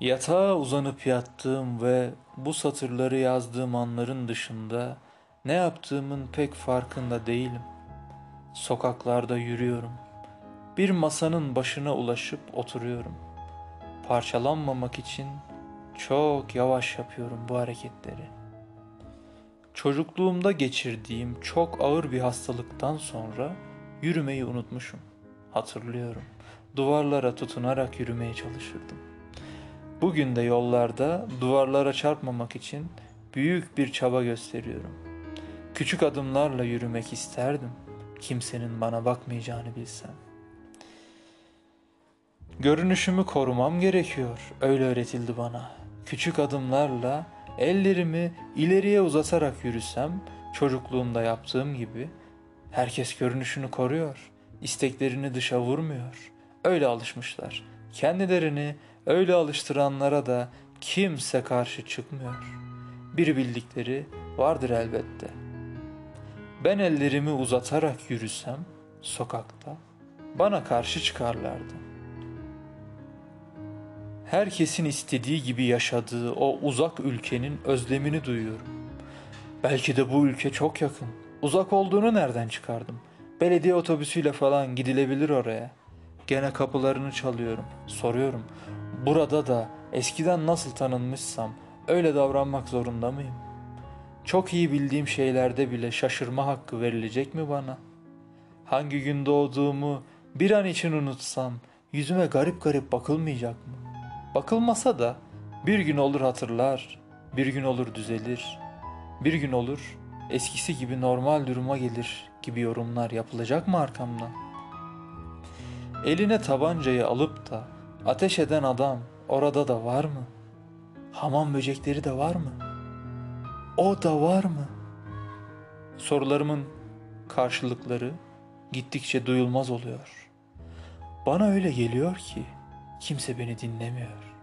Yatağa uzanıp yattığım ve bu satırları yazdığım anların dışında ne yaptığımın pek farkında değilim. Sokaklarda yürüyorum. Bir masanın başına ulaşıp oturuyorum. Parçalanmamak için çok yavaş yapıyorum bu hareketleri. Çocukluğumda geçirdiğim çok ağır bir hastalıktan sonra yürümeyi unutmuşum. Hatırlıyorum. Duvarlara tutunarak yürümeye çalışırdım. Bugün de yollarda duvarlara çarpmamak için büyük bir çaba gösteriyorum. Küçük adımlarla yürümek isterdim. Kimsenin bana bakmayacağını bilsem. Görünüşümü korumam gerekiyor. Öyle öğretildi bana. Küçük adımlarla ellerimi ileriye uzatarak yürüsem çocukluğumda yaptığım gibi herkes görünüşünü koruyor. isteklerini dışa vurmuyor. Öyle alışmışlar. Kendilerini öyle alıştıranlara da kimse karşı çıkmıyor. Bir bildikleri vardır elbette. Ben ellerimi uzatarak yürüsem sokakta bana karşı çıkarlardı herkesin istediği gibi yaşadığı o uzak ülkenin özlemini duyuyorum. Belki de bu ülke çok yakın. Uzak olduğunu nereden çıkardım? Belediye otobüsüyle falan gidilebilir oraya. Gene kapılarını çalıyorum. Soruyorum. Burada da eskiden nasıl tanınmışsam öyle davranmak zorunda mıyım? Çok iyi bildiğim şeylerde bile şaşırma hakkı verilecek mi bana? Hangi gün doğduğumu bir an için unutsam yüzüme garip garip bakılmayacak mı? Bakılmasa da bir gün olur hatırlar, bir gün olur düzelir, bir gün olur eskisi gibi normal duruma gelir gibi yorumlar yapılacak mı arkamdan? Eline tabancayı alıp da ateş eden adam orada da var mı? Hamam böcekleri de var mı? O da var mı? Sorularımın karşılıkları gittikçe duyulmaz oluyor. Bana öyle geliyor ki Kimse beni dinlemiyor.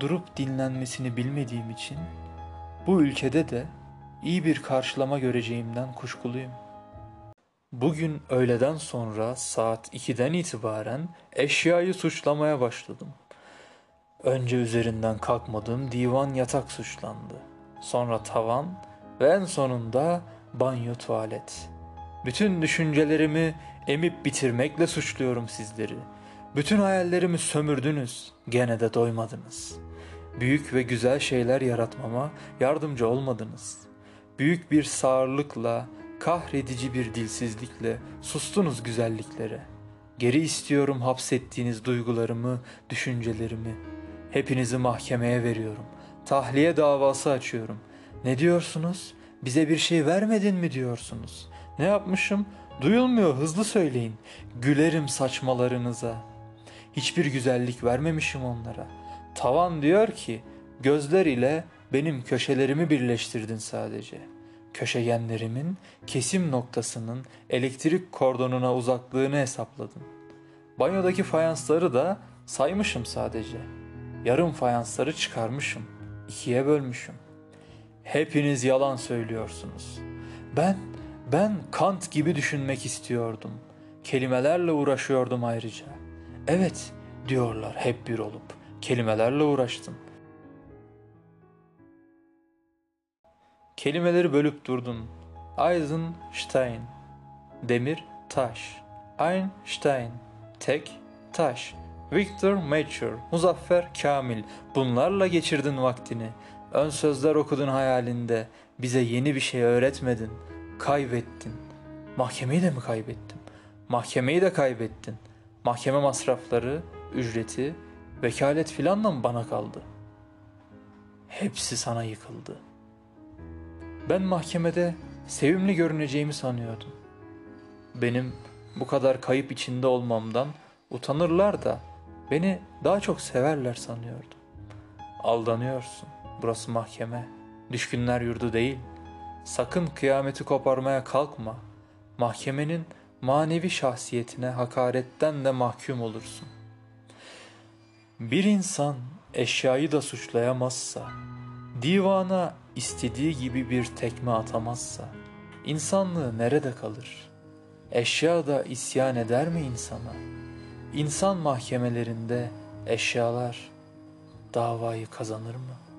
Durup dinlenmesini bilmediğim için bu ülkede de iyi bir karşılama göreceğimden kuşkuluyum. Bugün öğleden sonra saat 2'den itibaren eşyayı suçlamaya başladım. Önce üzerinden kalkmadığım divan yatak suçlandı. Sonra tavan ve en sonunda banyo tuvalet. Bütün düşüncelerimi emip bitirmekle suçluyorum sizleri.'' Bütün hayallerimi sömürdünüz, gene de doymadınız. Büyük ve güzel şeyler yaratmama yardımcı olmadınız. Büyük bir sağırlıkla, kahredici bir dilsizlikle sustunuz güzelliklere. Geri istiyorum hapsettiğiniz duygularımı, düşüncelerimi. Hepinizi mahkemeye veriyorum. Tahliye davası açıyorum. Ne diyorsunuz? Bize bir şey vermedin mi diyorsunuz? Ne yapmışım? Duyulmuyor hızlı söyleyin. Gülerim saçmalarınıza.'' Hiçbir güzellik vermemişim onlara. Tavan diyor ki gözler ile benim köşelerimi birleştirdin sadece. Köşegenlerimin kesim noktasının elektrik kordonuna uzaklığını hesapladın. Banyodaki fayansları da saymışım sadece. Yarım fayansları çıkarmışım. ikiye bölmüşüm. Hepiniz yalan söylüyorsunuz. Ben, ben Kant gibi düşünmek istiyordum. Kelimelerle uğraşıyordum ayrıca.'' Evet diyorlar hep bir olup. Kelimelerle uğraştım. Kelimeleri bölüp durdun. Eisenstein. Demir, taş. Einstein. Tek, taş. Victor Mature, Muzaffer Kamil. Bunlarla geçirdin vaktini. Ön sözler okudun hayalinde. Bize yeni bir şey öğretmedin. Kaybettin. Mahkemeyi de mi kaybettim? Mahkemeyi de kaybettin.'' Mahkeme masrafları, ücreti, vekalet filan da mı bana kaldı? Hepsi sana yıkıldı. Ben mahkemede sevimli görüneceğimi sanıyordum. Benim bu kadar kayıp içinde olmamdan utanırlar da beni daha çok severler sanıyordum. Aldanıyorsun. Burası mahkeme. Düşkünler yurdu değil. Sakın kıyameti koparmaya kalkma. Mahkemenin manevi şahsiyetine hakaretten de mahkum olursun. Bir insan eşyayı da suçlayamazsa, divana istediği gibi bir tekme atamazsa, insanlığı nerede kalır? Eşya da isyan eder mi insana? İnsan mahkemelerinde eşyalar davayı kazanır mı?